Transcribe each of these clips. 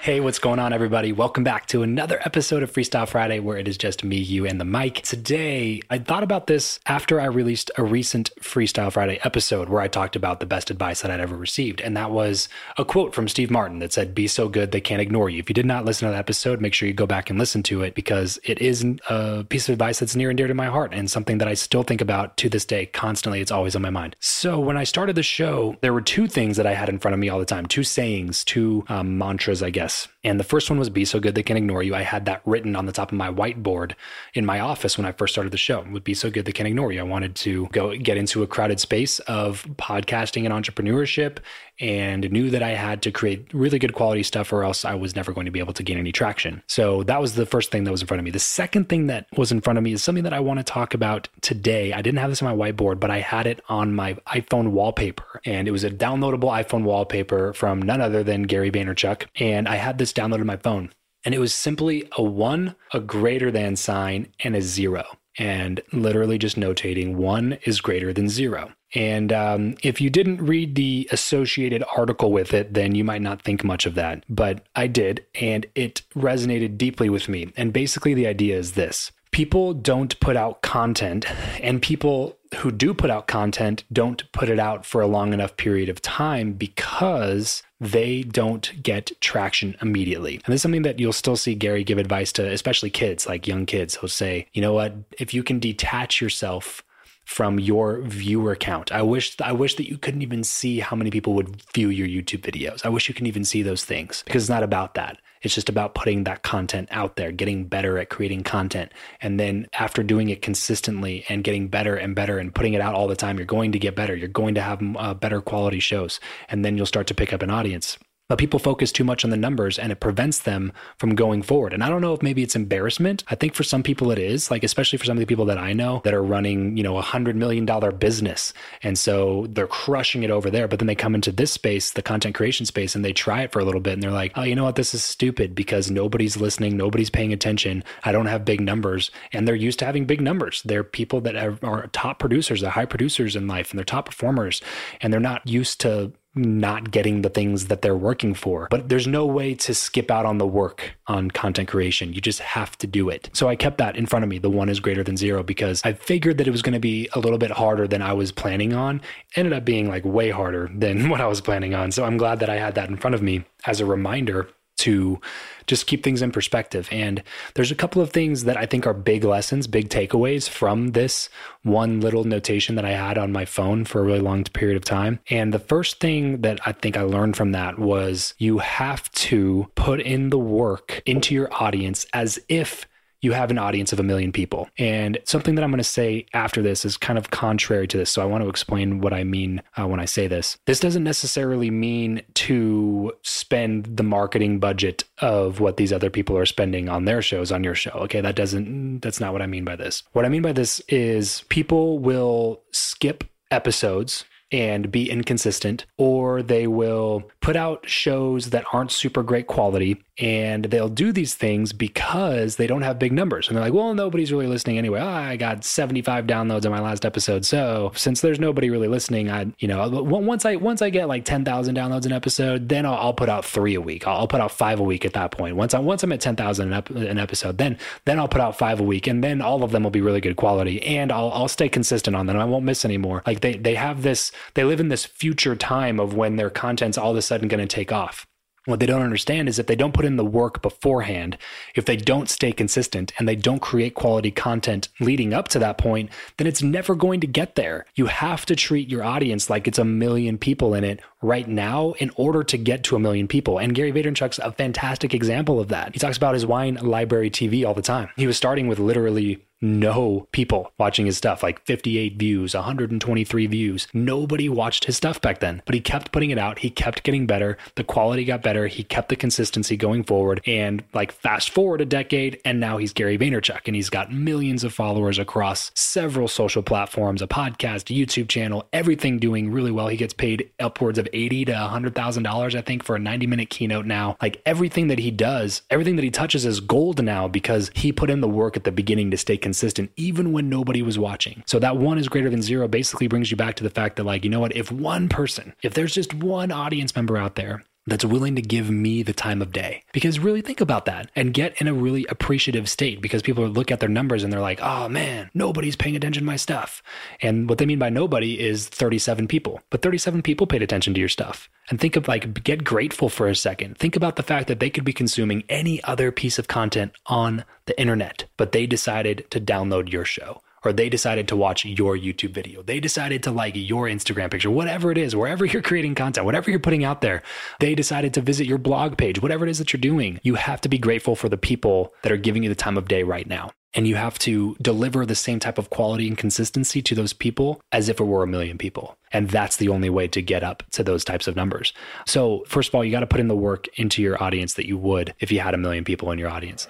Hey, what's going on, everybody? Welcome back to another episode of Freestyle Friday where it is just me, you, and the mic. Today, I thought about this after I released a recent Freestyle Friday episode where I talked about the best advice that I'd ever received. And that was a quote from Steve Martin that said, Be so good they can't ignore you. If you did not listen to that episode, make sure you go back and listen to it because it is a piece of advice that's near and dear to my heart and something that I still think about to this day constantly. It's always on my mind. So, when I started the show, there were two things that I had in front of me all the time two sayings, two um, mantras, I guess Thanks and the first one was Be So Good They Can Ignore You. I had that written on the top of my whiteboard in my office when I first started the show. Would be so good they can ignore you. I wanted to go get into a crowded space of podcasting and entrepreneurship and knew that I had to create really good quality stuff or else I was never going to be able to gain any traction. So that was the first thing that was in front of me. The second thing that was in front of me is something that I want to talk about today. I didn't have this on my whiteboard, but I had it on my iPhone wallpaper and it was a downloadable iPhone wallpaper from none other than Gary Vaynerchuk. And I had this downloaded my phone and it was simply a one, a greater than sign, and a zero and literally just notating one is greater than zero. And um, if you didn't read the associated article with it, then you might not think much of that. But I did, and it resonated deeply with me. And basically, the idea is this people don't put out content, and people who do put out content don't put it out for a long enough period of time because they don't get traction immediately. And this is something that you'll still see Gary give advice to, especially kids, like young kids. He'll say, you know what, if you can detach yourself from your viewer count. I wish I wish that you couldn't even see how many people would view your YouTube videos. I wish you can even see those things because it's not about that. It's just about putting that content out there, getting better at creating content. And then after doing it consistently and getting better and better and putting it out all the time, you're going to get better. You're going to have uh, better quality shows. And then you'll start to pick up an audience but people focus too much on the numbers and it prevents them from going forward. And I don't know if maybe it's embarrassment. I think for some people it is, like especially for some of the people that I know that are running, you know, a hundred million dollar business. And so they're crushing it over there. But then they come into this space, the content creation space, and they try it for a little bit and they're like, oh, you know what? This is stupid because nobody's listening, nobody's paying attention. I don't have big numbers. And they're used to having big numbers. They're people that are, top producers, they're high producers in life and they're top performers. And they're not used to not getting the things that they're working for. But there's no way to skip out on the work on content creation. You just have to do it. So I kept that in front of me. The one is greater than zero because I figured that it was going to be a little bit harder than I was planning on. Ended up being like way harder than what I was planning on. So I'm glad that I had that in front of me as a reminder to just keep things in perspective. And there's a couple of things that I think are big lessons, big takeaways from this one little notation that I had on my phone for a really long period of time. And the first thing that I think I learned from that was you have to put in the work into your audience as if you have an audience of a million people. And something that I'm going to say after this is kind of contrary to this. So I want to explain what I mean uh, when I say this. This doesn't necessarily mean to spend the marketing budget of what these other people are spending on their shows on your show. Okay, that doesn't, that's not what I mean by this. What I mean by this is people will skip episodes and be inconsistent, or they will put out shows that aren't super great quality and they'll do these things because they don't have big numbers. And they're like, well, nobody's really listening anyway. Oh, I got 75 downloads on my last episode. So since there's nobody really listening, I, you know, once I, once I get like 10,000 downloads an episode, then I'll, I'll, put out three a week. I'll, I'll, put out five a week at that point. Once I, once I'm at 10,000 an episode, then, then I'll put out five a week and then all of them will be really good quality and I'll, I'll stay consistent on them. I won't miss anymore. Like they, they have this, they live in this future time of when their content's all of a sudden going to take off. What they don't understand is if they don't put in the work beforehand, if they don't stay consistent and they don't create quality content leading up to that point, then it's never going to get there. You have to treat your audience like it's a million people in it right now in order to get to a million people. And Gary Vaynerchuk's a fantastic example of that. He talks about his wine library TV all the time. He was starting with literally no people watching his stuff, like 58 views, 123 views. Nobody watched his stuff back then, but he kept putting it out. He kept getting better. The quality got better. He kept the consistency going forward. And like fast forward a decade, and now he's Gary Vaynerchuk and he's got millions of followers across several social platforms, a podcast, YouTube channel, everything doing really well. He gets paid upwards of 80 to $100,000, I think, for a 90 minute keynote now. Like everything that he does, everything that he touches is gold now because he put in the work at the beginning to stay consistent even when nobody was watching. So that one is greater than zero basically brings you back to the fact that, like, you know what? If one person, if there's just one audience member out there that's willing to give me the time of day. Because really think about that and get in a really appreciative state because people look at their numbers and they're like, oh man, nobody's paying attention to my stuff. And what they mean by nobody is 37 people, but 37 people paid attention to your stuff. And think of like, get grateful for a second. Think about the fact that they could be consuming any other piece of content on the internet, but they decided to download your show or they decided to watch your YouTube video. They decided to like your Instagram picture, whatever it is, wherever you're creating content, whatever you're putting out there. They decided to visit your blog page, whatever it is that you're doing. You have to be grateful for the people that are giving you the time of day right now. And you have to deliver the same type of quality and consistency to those people as if it were a million people. And that's the only way to get up to those types of numbers. So, first of all, you got to put in the work into your audience that you would if you had a million people in your audience.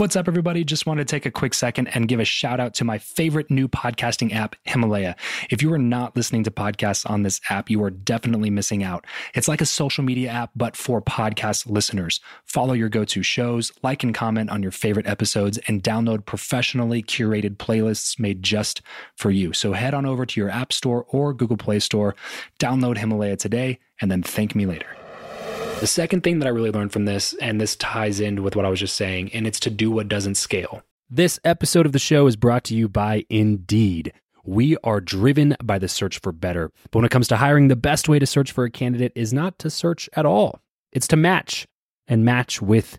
What's up, everybody? Just want to take a quick second and give a shout out to my favorite new podcasting app, Himalaya. If you are not listening to podcasts on this app, you are definitely missing out. It's like a social media app, but for podcast listeners. Follow your go to shows, like and comment on your favorite episodes, and download professionally curated playlists made just for you. So head on over to your App Store or Google Play Store, download Himalaya today, and then thank me later. The second thing that I really learned from this, and this ties in with what I was just saying, and it's to do what doesn't scale. This episode of the show is brought to you by Indeed. We are driven by the search for better. But when it comes to hiring, the best way to search for a candidate is not to search at all, it's to match and match with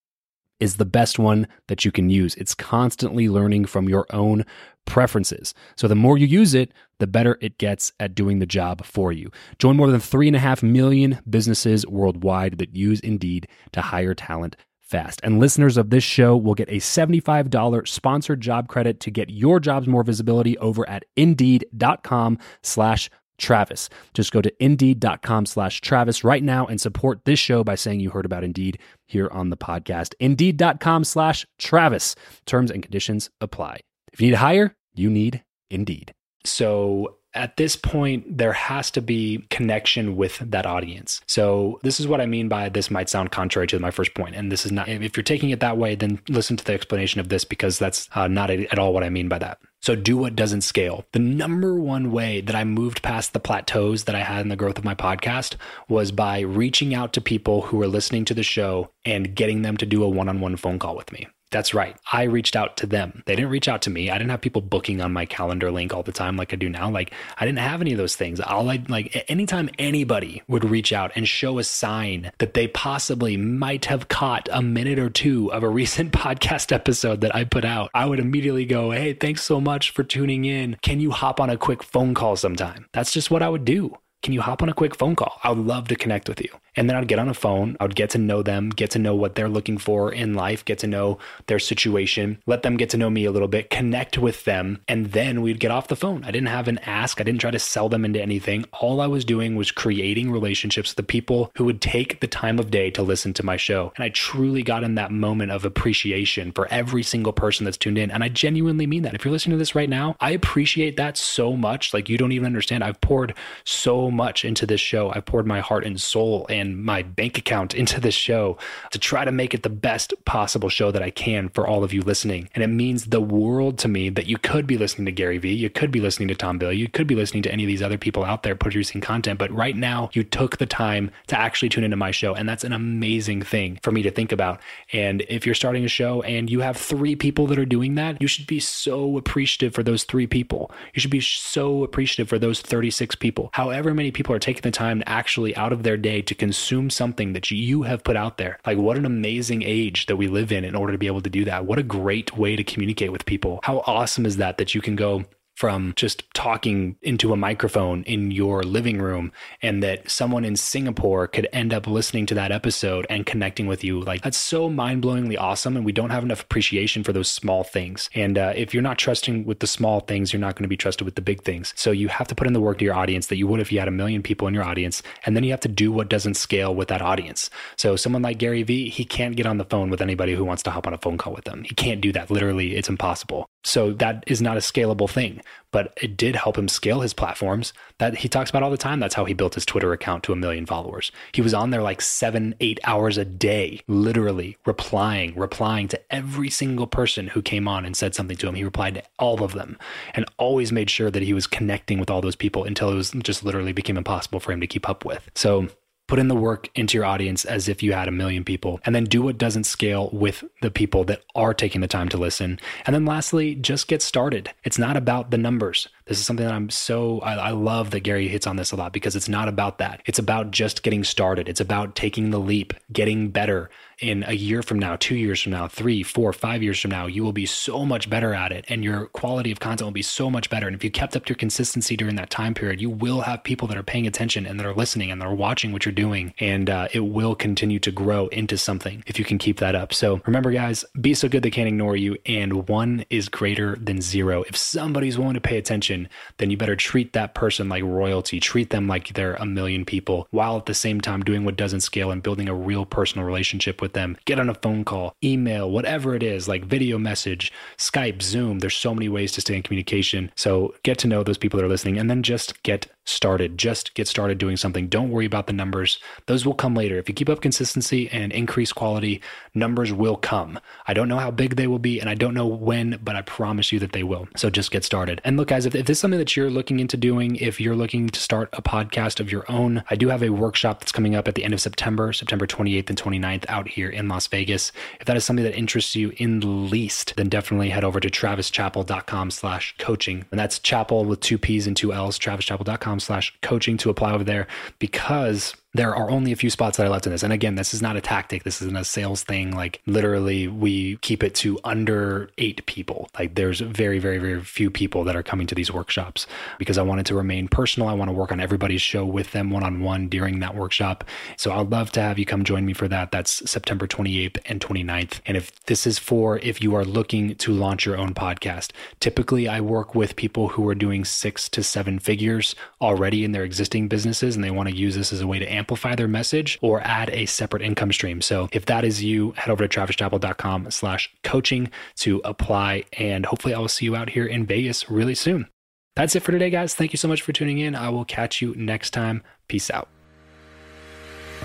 is the best one that you can use. It's constantly learning from your own preferences. So the more you use it, the better it gets at doing the job for you. Join more than 3.5 million businesses worldwide that use Indeed to hire talent fast. And listeners of this show will get a $75 sponsored job credit to get your jobs more visibility over at indeed.com slash Travis. Just go to indeed.com slash Travis right now and support this show by saying you heard about Indeed here on the podcast. Indeed.com slash Travis. Terms and conditions apply. If you need to hire, you need Indeed. So at this point, there has to be connection with that audience. So, this is what I mean by this might sound contrary to my first point. And this is not, if you're taking it that way, then listen to the explanation of this because that's uh, not at all what I mean by that. So, do what doesn't scale. The number one way that I moved past the plateaus that I had in the growth of my podcast was by reaching out to people who were listening to the show and getting them to do a one on one phone call with me. That's right. I reached out to them. They didn't reach out to me. I didn't have people booking on my calendar link all the time like I do now. Like I didn't have any of those things. All I like anytime anybody would reach out and show a sign that they possibly might have caught a minute or two of a recent podcast episode that I put out, I would immediately go, "Hey, thanks so much for tuning in. Can you hop on a quick phone call sometime?" That's just what I would do. Can you hop on a quick phone call? I would love to connect with you. And then I'd get on a phone, I would get to know them, get to know what they're looking for in life, get to know their situation, let them get to know me a little bit, connect with them, and then we'd get off the phone. I didn't have an ask, I didn't try to sell them into anything. All I was doing was creating relationships with the people who would take the time of day to listen to my show. And I truly got in that moment of appreciation for every single person that's tuned in. And I genuinely mean that. If you're listening to this right now, I appreciate that so much. Like you don't even understand. I've poured so much into this show. I've poured my heart and soul and and my bank account into this show to try to make it the best possible show that I can for all of you listening. And it means the world to me that you could be listening to Gary Vee, you could be listening to Tom Bilyeu, you could be listening to any of these other people out there producing content. But right now, you took the time to actually tune into my show. And that's an amazing thing for me to think about. And if you're starting a show and you have three people that are doing that, you should be so appreciative for those three people. You should be so appreciative for those 36 people. However many people are taking the time actually out of their day to consume something that you have put out there. Like, what an amazing age that we live in in order to be able to do that. What a great way to communicate with people. How awesome is that that you can go from just talking into a microphone in your living room and that someone in Singapore could end up listening to that episode and connecting with you. Like that's so mind blowingly awesome. And we don't have enough appreciation for those small things. And uh, if you're not trusting with the small things, you're not going to be trusted with the big things. So you have to put in the work to your audience that you would if you had a million people in your audience. And then you have to do what doesn't scale with that audience. So someone like Gary Vee, he can't get on the phone with anybody who wants to hop on a phone call with them. He can't do that. Literally, it's impossible. So that is not a scalable thing but it did help him scale his platforms that he talks about all the time. That's how he built his Twitter account to a million followers. He was on there like seven, eight hours a day, literally replying, replying to every single person who came on and said something to him. He replied to all of them and always made sure that he was connecting with all those people until it was just literally became impossible for him to keep up with. So put in the work into your audience as if you had a million people, and then do what doesn't scale with the people that are taking the time to listen. And then lastly, just get started. It's not about the numbers. This is something that I'm so, I, I, love that Gary hits on this a lot because it's not about that. It's about just getting started. It's about taking the leap, getting better, in a year from now, two years from now, three, four, five years from now, you will be so much better at it and your quality of content will be so much better. And if you kept up your consistency during that time period, you will have people that are paying attention and that are listening and that are watching what you're doing. And uh, it will continue to grow into something if you can keep that up. So remember, guys, be so good they can't ignore you. And one is greater than zero. If somebody's willing to pay attention, then you better treat that person like royalty, treat them like they're a million people while at the same time doing what doesn't scale and building a real personal relationship with with them, get on a phone call, email, whatever it is, like video message, Skype, Zoom. There's so many ways to stay in communication. So get to know those people that are listening and then just get started. Just get started doing something. Don't worry about the numbers. Those will come later. If you keep up consistency and increase quality, numbers will come. I don't know how big they will be and I don't know when, but I promise you that they will. So just get started. And look, guys, if, if this is something that you're looking into doing, if you're looking to start a podcast of your own, I do have a workshop that's coming up at the end of September, September 28th and 29th out here in Las Vegas. If that is something that interests you in the least, then definitely head over to travischappell.com slash coaching. And that's chapel with two P's and two L's, travischappell.com slash coaching to apply over there because there are only a few spots that I left in this. And again, this is not a tactic. This isn't a sales thing. Like literally, we keep it to under eight people. Like there's very, very, very few people that are coming to these workshops because I wanted to remain personal. I want to work on everybody's show with them one on one during that workshop. So I'd love to have you come join me for that. That's September 28th and 29th. And if this is for if you are looking to launch your own podcast, typically I work with people who are doing six to seven figures already in their existing businesses and they want to use this as a way to amplify their message or add a separate income stream. So if that is you, head over to travischappell.com slash coaching to apply. And hopefully I will see you out here in Vegas really soon. That's it for today, guys. Thank you so much for tuning in. I will catch you next time. Peace out.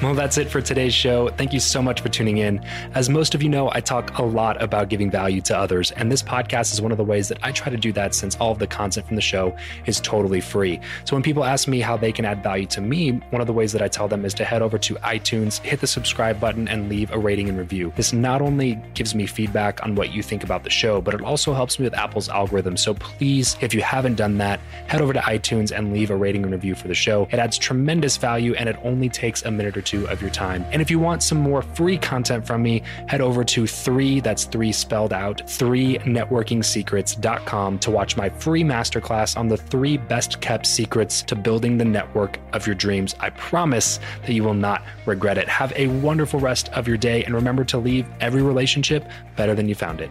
Well, that's it for today's show. Thank you so much for tuning in. As most of you know, I talk a lot about giving value to others, and this podcast is one of the ways that I try to do that since all of the content from the show is totally free. So when people ask me how they can add value to me, one of the ways that I tell them is to head over to iTunes, hit the subscribe button, and leave a rating and review. This not only gives me feedback on what you think about the show, but it also helps me with Apple's algorithm. So please, if you haven't done that, head over to iTunes and leave a rating and review for the show. It adds tremendous value, and it only takes a minute or two of your time. And if you want some more free content from me, head over to three, that's three spelled out, three networkingsecrets.com to watch my free masterclass on the three best kept secrets to building the network of your dreams. I promise that you will not regret it. Have a wonderful rest of your day and remember to leave every relationship better than you found it.